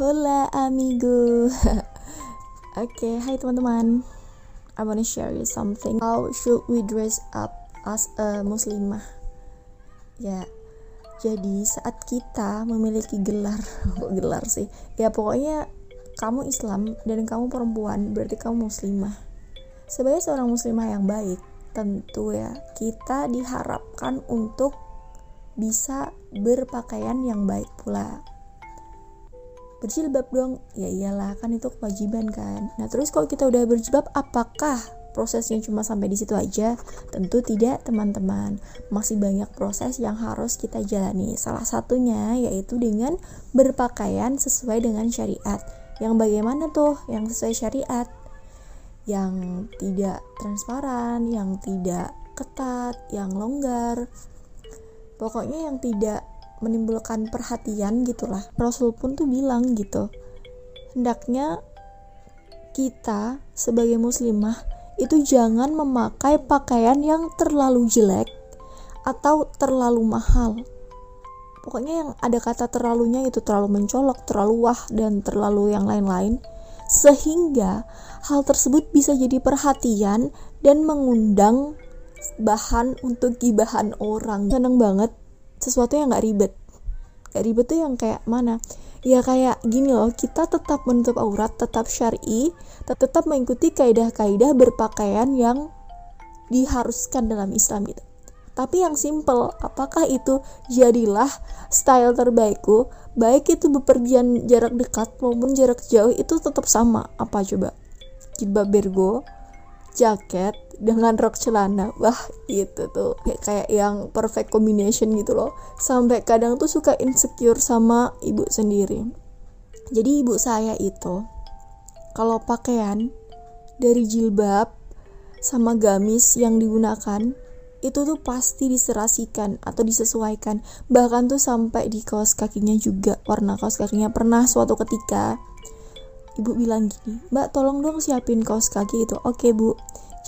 Hola amigo. Oke, okay, hai teman-teman. I wanna share you something. How should we dress up as a muslimah? Ya, jadi saat kita memiliki gelar gelar sih? Ya pokoknya kamu Islam dan kamu perempuan Berarti kamu muslimah. Sebagai seorang muslimah yang baik Tentu ya, kita diharapkan untuk bisa berpakaian yang baik pula berjilbab dong. Ya iyalah kan itu kewajiban kan. Nah terus kalau kita udah berjilbab apakah prosesnya cuma sampai di situ aja? Tentu tidak teman-teman. Masih banyak proses yang harus kita jalani. Salah satunya yaitu dengan berpakaian sesuai dengan syariat. Yang bagaimana tuh? Yang sesuai syariat. Yang tidak transparan yang tidak ketat yang longgar. Pokoknya yang tidak menimbulkan perhatian gitulah. Rasul pun tuh bilang gitu hendaknya kita sebagai muslimah itu jangan memakai pakaian yang terlalu jelek atau terlalu mahal. Pokoknya yang ada kata terlalunya itu terlalu mencolok, terlalu wah dan terlalu yang lain-lain. Sehingga hal tersebut bisa jadi perhatian dan mengundang bahan untuk gibahan orang. Seneng banget sesuatu yang gak ribet. Gak ribet tuh yang kayak mana? Ya kayak gini loh kita tetap menutup aurat tetap syari tetap mengikuti kaidah-kaidah berpakaian yang diharuskan dalam Islam gitu. Tapi yang simple apakah itu jadilah style terbaikku? Baik itu bepergian jarak dekat maupun jarak jauh itu tetap sama. Apa coba? Jilbab bergo jaket dengan rok celana. Wah itu tuh kayak yang perfect combination gitu loh. Sampai kadang tuh suka insecure sama ibu sendiri. Jadi ibu saya itu kalau pakaian dari jilbab sama gamis yang digunakan itu tuh pasti diserasikan atau disesuaikan. Bahkan tuh sampai di kaos kakinya juga warna kaos kakinya. Pernah suatu ketika ibu bilang gini mbak tolong dong siapin kaos kaki itu. Oke bu.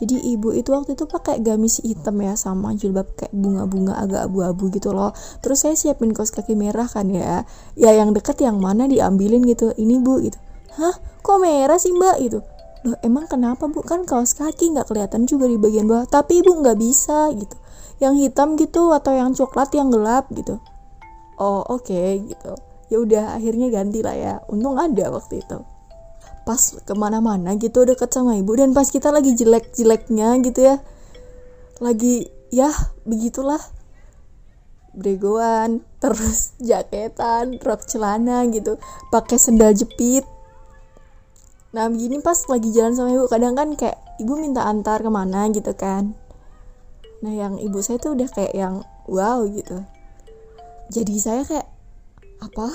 Jadi ibu itu waktu itu pakai gamis hitam ya sama jilbab kayak bunga-bunga agak abu-abu gitu loh. Terus saya siapin kaos kaki merah kan ya. Ya yang deket yang mana diambilin gitu. Ini bu gitu. Hah? Kok merah sih mbak? Gitu. Loh emang kenapa bu? Kan kaos kaki nggak kelihatan juga di bagian bawah. Tapi ibu nggak bisa gitu. Yang hitam gitu atau yang coklat yang gelap gitu. Oh oke okay, gitu. Ya udah akhirnya ganti lah ya. Untung ada waktu itu pas ke mana-mana gitu deket sama ibu. Dan pas kita lagi jelek-jeleknya gitu ya. Lagi ya begitulah. Bregoan terus jaketan rok celana gitu. Pakai sendal jepit. Nah begini pas lagi jalan sama ibu. Kadang kan kayak ibu minta antar ke mana gitu kan. Nah yang ibu saya tuh udah kayak yang wow gitu. Jadi saya kayak apa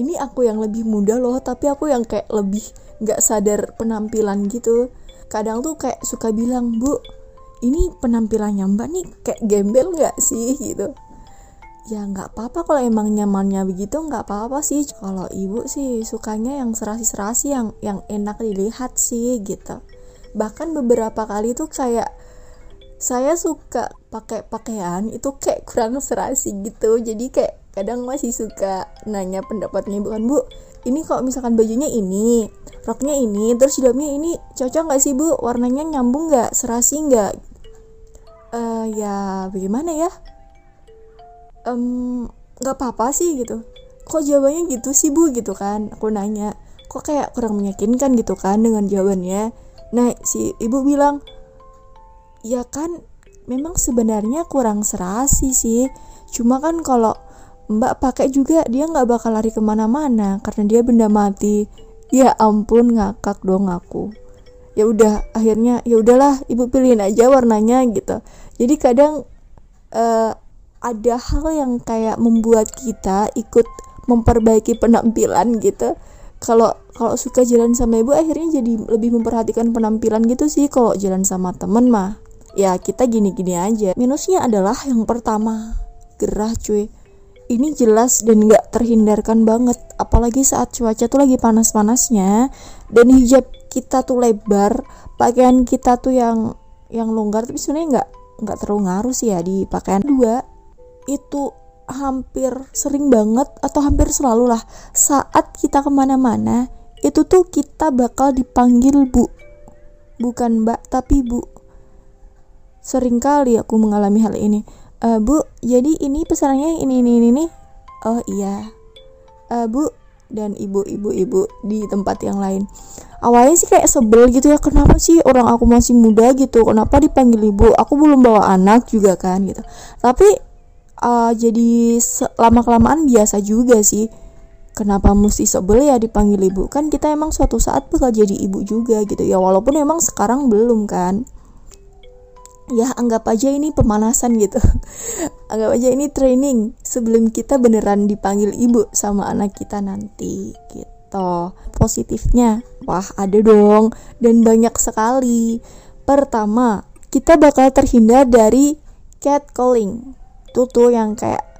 ini aku yang lebih muda loh tapi aku yang kayak lebih nggak sadar penampilan gitu. Kadang tuh kayak suka bilang bu ini penampilannya mbak nih kayak gembel nggak sih? gitu. Ya nggak apa-apa kalau emang nyamannya begitu nggak apa-apa sih. Kalau ibu sih sukanya yang serasi-serasi yang yang enak dilihat sih gitu. Bahkan beberapa kali tuh kayak saya suka pakai pakaian itu kayak kurang serasi gitu. Jadi kayak kadang masih suka nanya pendapatnya ibu kan bu ini kok misalkan bajunya ini roknya ini terus jilbabnya ini cocok nggak sih bu? Warnanya nyambung nggak? Serasi nggak? Uh, ya bagaimana ya? Nggak um, apa-apa sih gitu. Kok jawabannya gitu sih bu? Gitu kan aku nanya. Kok kayak kurang meyakinkan gitu kan dengan jawabannya? Nah si ibu bilang ya kan memang sebenarnya kurang serasi sih. Cuma kan kalau Mbak pakai juga dia nggak bakal lari ke mana-mana karena dia benda mati. Ya ampun ngakak dong aku. Ya udah akhirnya ya udahlah ibu pilihin aja warnanya gitu. Jadi kadang uh, ada hal yang kayak membuat kita ikut memperbaiki penampilan gitu. Kalau kalau suka jalan sama ibu akhirnya jadi lebih memperhatikan penampilan gitu sih kalau jalan sama temen mah. Ya kita gini-gini aja. Minusnya adalah yang pertama gerah cuy ini jelas dan nggak terhindarkan banget. Apalagi saat cuaca tuh lagi panas-panasnya dan hijab kita tuh lebar pakaian kita tuh yang yang longgar tapi sebenarnya nggak nggak terlalu ngaruh sih ya di pakaian. Dua itu hampir sering banget atau hampir selalu lah saat kita ke mana-mana itu tuh kita bakal dipanggil bu. Bukan mbak tapi bu. Sering kali aku mengalami hal ini e, bu jadi ini pesanannya ini ini ini nih oh iya. E, bu dan ibu-ibu ibu di tempat yang lain. Awalnya sih kayak sebel gitu ya kenapa sih orang aku masih muda gitu? Kenapa dipanggil ibu? Aku belum bawa anak juga kan gitu. Tapi uh, jadi lama kelamaan biasa juga sih. Kenapa mesti sebel ya dipanggil ibu? Kan kita emang suatu saat bakal jadi ibu juga gitu ya walaupun emang sekarang belum kan ya anggap aja ini pemanasan gitu. Anggap aja ini training sebelum kita beneran dipanggil ibu sama anak kita nanti gitu. Positifnya wah ada dong. Dan banyak sekali. Pertama kita bakal terhindar dari catcalling. Itu tuh yang kayak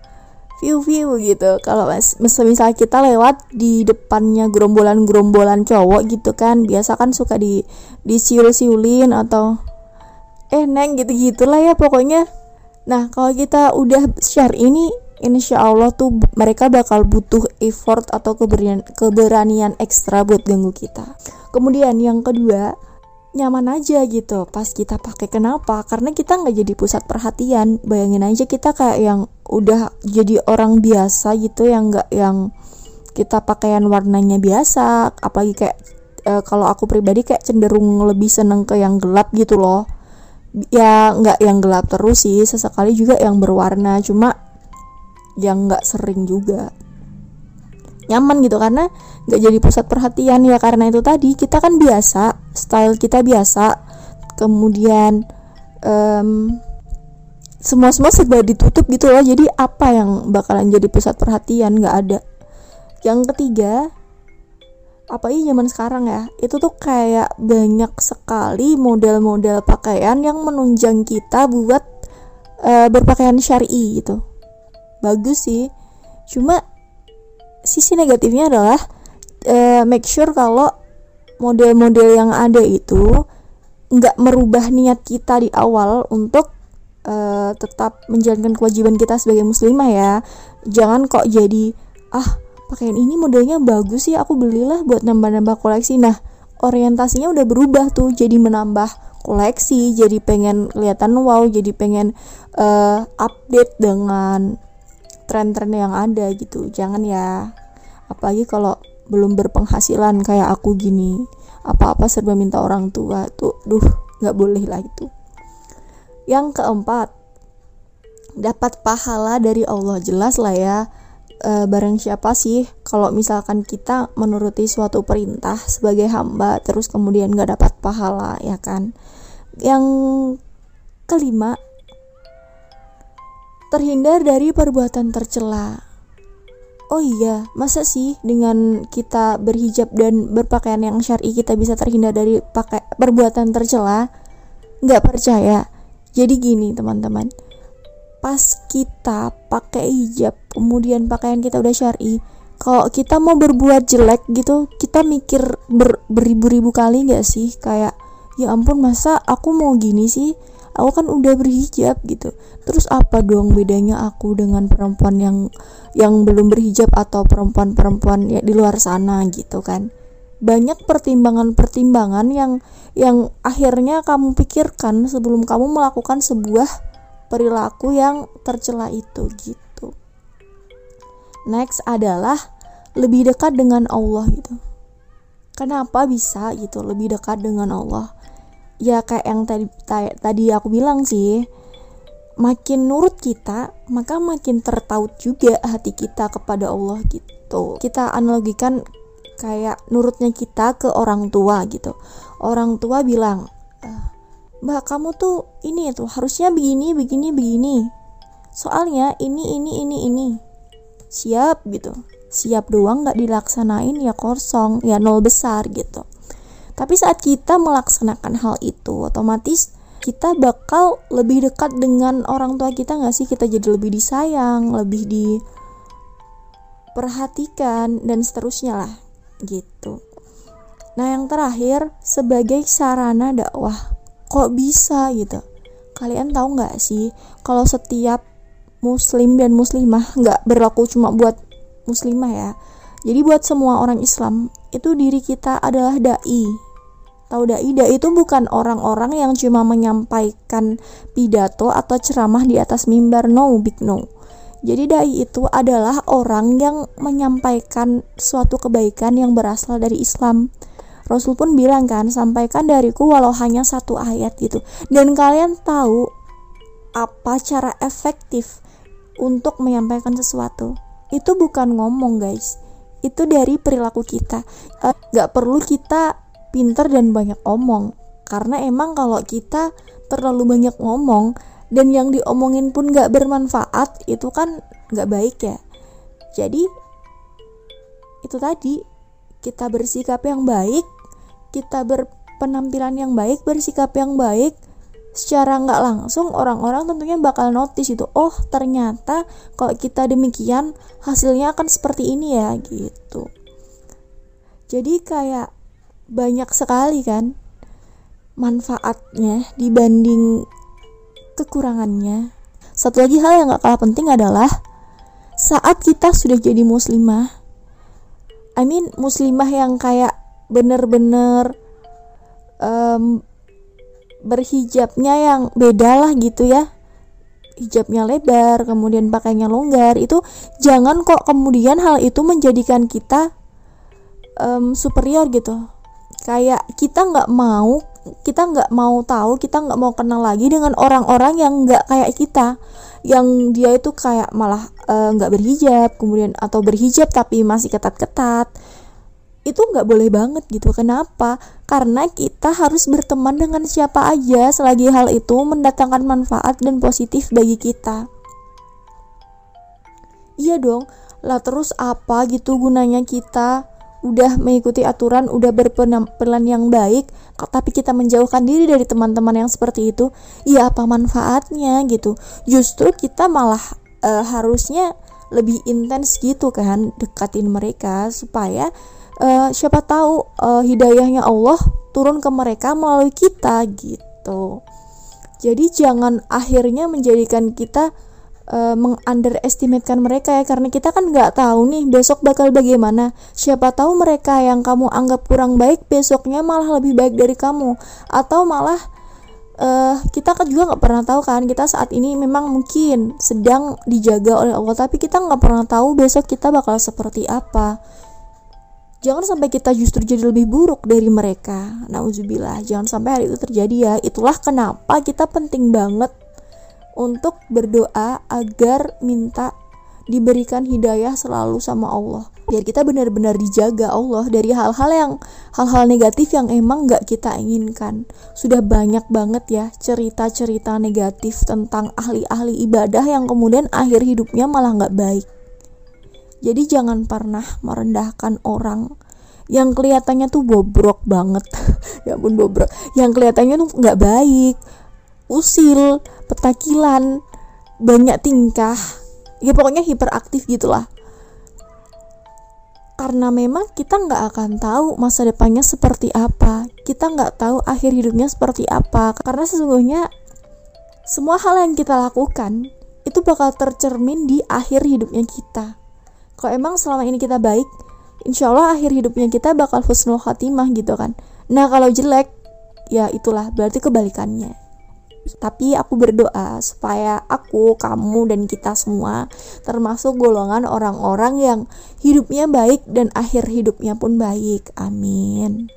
view view gitu. Kalau misal kita lewat di depannya gerombolan-gerombolan cowok gitu kan biasa kan suka di disiul-siulin atau eh neng gitu gitulah ya pokoknya. Nah kalau kita udah share ini insya Allah tuh mereka bakal butuh effort atau keberanian keberanian ekstra buat ganggu kita. Kemudian yang kedua nyaman aja gitu. Pas kita pakai kenapa? Karena kita nggak jadi pusat perhatian. Bayangin aja kita kayak yang udah jadi orang biasa gitu yang nggak yang kita pakaian warnanya biasa. Apalagi kayak e, kalau aku pribadi kayak cenderung lebih seneng ke yang gelap gitu loh ya nggak yang gelap terus sih sesekali juga yang berwarna cuma yang nggak sering juga. Nyaman gitu karena nggak jadi pusat perhatian ya karena itu tadi kita kan biasa style kita biasa. Kemudian um, semua semua serba ditutup gitu loh jadi apa yang bakalan jadi pusat perhatian nggak ada. Yang ketiga apa ini zaman sekarang ya itu tuh kayak banyak sekali model-model pakaian yang menunjang kita buat uh, berpakaian syari gitu. Bagus sih. Cuma sisi negatifnya adalah uh, make sure kalau model-model yang ada itu nggak merubah niat kita di awal untuk uh, tetap menjalankan kewajiban kita sebagai muslimah ya. Jangan kok jadi ah pakaian ini modelnya bagus sih aku belilah buat nambah-nambah koleksi. Nah orientasinya udah berubah tuh jadi menambah koleksi jadi pengen kelihatan wow jadi pengen uh, update dengan tren-tren yang ada gitu. Jangan ya apalagi kalau belum berpenghasilan kayak aku gini apa-apa serba minta orang tua tuh duh nggak boleh lah itu. Yang keempat dapat pahala dari Allah. Jelas lah ya e, barang siapa sih kalau misalkan kita menuruti suatu perintah sebagai hamba terus kemudian nggak dapat pahala ya kan yang kelima terhindar dari perbuatan tercela. Oh iya, masa sih dengan kita berhijab dan berpakaian yang syar'i kita bisa terhindar dari pakai perbuatan tercela? Nggak percaya. Jadi gini teman-teman, pas kita pakai hijab, kemudian pakaian kita udah syar'i, kalau kita mau berbuat jelek gitu, kita mikir ber, beribu-ribu kali nggak sih? Kayak ya ampun masa aku mau gini sih? aku kan udah berhijab gitu terus apa dong bedanya aku dengan perempuan yang yang belum berhijab atau perempuan-perempuan ya di luar sana gitu kan banyak pertimbangan-pertimbangan yang yang akhirnya kamu pikirkan sebelum kamu melakukan sebuah perilaku yang tercela itu gitu. Next adalah lebih dekat dengan Allah gitu. Kenapa bisa gitu lebih dekat dengan Allah? ya kayak yang tadi tadi aku bilang sih makin nurut kita maka makin tertaut juga hati kita kepada Allah gitu kita analogikan kayak nurutnya kita ke orang tua gitu orang tua bilang mbak kamu tuh ini tuh harusnya begini begini begini soalnya ini ini ini ini siap gitu siap doang nggak dilaksanain ya kosong ya nol besar gitu tapi saat kita melaksanakan hal itu, otomatis kita bakal lebih dekat dengan orang tua kita nggak sih? Kita jadi lebih disayang, lebih diperhatikan dan seterusnya lah, gitu. Nah yang terakhir sebagai sarana dakwah, kok bisa gitu? Kalian tahu nggak sih kalau setiap muslim dan muslimah nggak berlaku cuma buat muslimah ya? Jadi buat semua orang Islam itu diri kita adalah dai. Tahu dai? Dai itu bukan orang-orang yang cuma menyampaikan pidato atau ceramah di atas mimbar no big no. Jadi dai itu adalah orang yang menyampaikan suatu kebaikan yang berasal dari Islam Rasul pun bilang kan sampaikan dariku walau hanya satu ayat gitu. Dan kalian tahu apa cara efektif untuk menyampaikan sesuatu? Itu bukan ngomong guys. Itu dari perilaku kita. Uh, gak perlu kita pinter dan banyak omong. Karena emang kalau kita terlalu banyak ngomong dan yang diomongin pun gak bermanfaat itu kan gak baik ya. Jadi itu tadi. Kita bersikap yang baik kita berpenampilan yang baik bersikap yang baik secara nggak langsung orang-orang tentunya bakal notice itu oh ternyata kalau kita demikian hasilnya akan seperti ini ya gitu. Jadi kayak banyak sekali kan manfaatnya dibanding kekurangannya. Satu lagi hal yang gak kalah penting adalah saat kita sudah jadi muslimah. I mean muslimah yang kayak bener-bener um, berhijabnya yang beda lah gitu ya. Hijabnya lebar kemudian pakainya longgar itu jangan kok kemudian hal itu menjadikan kita um, superior gitu. Kayak kita nggak mau kita nggak mau tahu kita nggak mau kenal lagi dengan orang-orang yang nggak kayak kita. Yang dia itu kayak malah nggak uh, berhijab kemudian atau berhijab tapi masih ketat-ketat itu nggak boleh banget gitu. Kenapa? Karena kita harus berteman dengan siapa aja selagi hal itu mendatangkan manfaat dan positif bagi kita. Iya dong. Lah terus apa gitu gunanya kita? Udah mengikuti aturan, udah berpenampilan yang baik, tapi kita menjauhkan diri dari teman-teman yang seperti itu, ya apa manfaatnya gitu? Justru kita malah uh, harusnya lebih intens gitu kan dekatin mereka supaya uh, siapa tahu uh, hidayahnya Allah turun ke mereka melalui kita gitu. Jadi jangan akhirnya menjadikan kita uh, mengunderestimatekan mereka ya karena kita kan nggak tahu nih besok bakal bagaimana. Siapa tahu mereka yang kamu anggap kurang baik besoknya malah lebih baik dari kamu atau malah uh, kita kan juga nggak pernah tahu kan kita saat ini memang mungkin sedang dijaga oleh Allah tapi kita nggak pernah tahu besok kita bakal seperti apa jangan sampai kita justru jadi lebih buruk dari mereka. Nauzubillah. Jangan sampai hal itu terjadi ya. Itulah kenapa kita penting banget untuk berdoa agar minta diberikan hidayah selalu sama Allah. Biar kita benar-benar dijaga Allah dari hal-hal yang hal-hal negatif yang emang gak kita inginkan. Sudah banyak banget ya cerita-cerita negatif tentang ahli-ahli ibadah yang kemudian akhir hidupnya malah gak baik jadi jangan pernah merendahkan orang yang kelihatannya tuh bobrok banget. ya pun bobrok. Yang kelihatannya tuh nggak baik, usil, petakilan, banyak tingkah. Ya pokoknya hiperaktif gitulah. Karena memang kita nggak akan tahu masa depannya seperti apa. Kita nggak tahu akhir hidupnya seperti apa. Karena sesungguhnya semua hal yang kita lakukan itu bakal tercermin di akhir hidupnya kita kalau emang selama ini kita baik insya Allah akhir hidupnya kita bakal husnul khatimah gitu kan nah kalau jelek ya itulah berarti kebalikannya tapi aku berdoa supaya aku, kamu, dan kita semua termasuk golongan orang-orang yang hidupnya baik dan akhir hidupnya pun baik. Amin.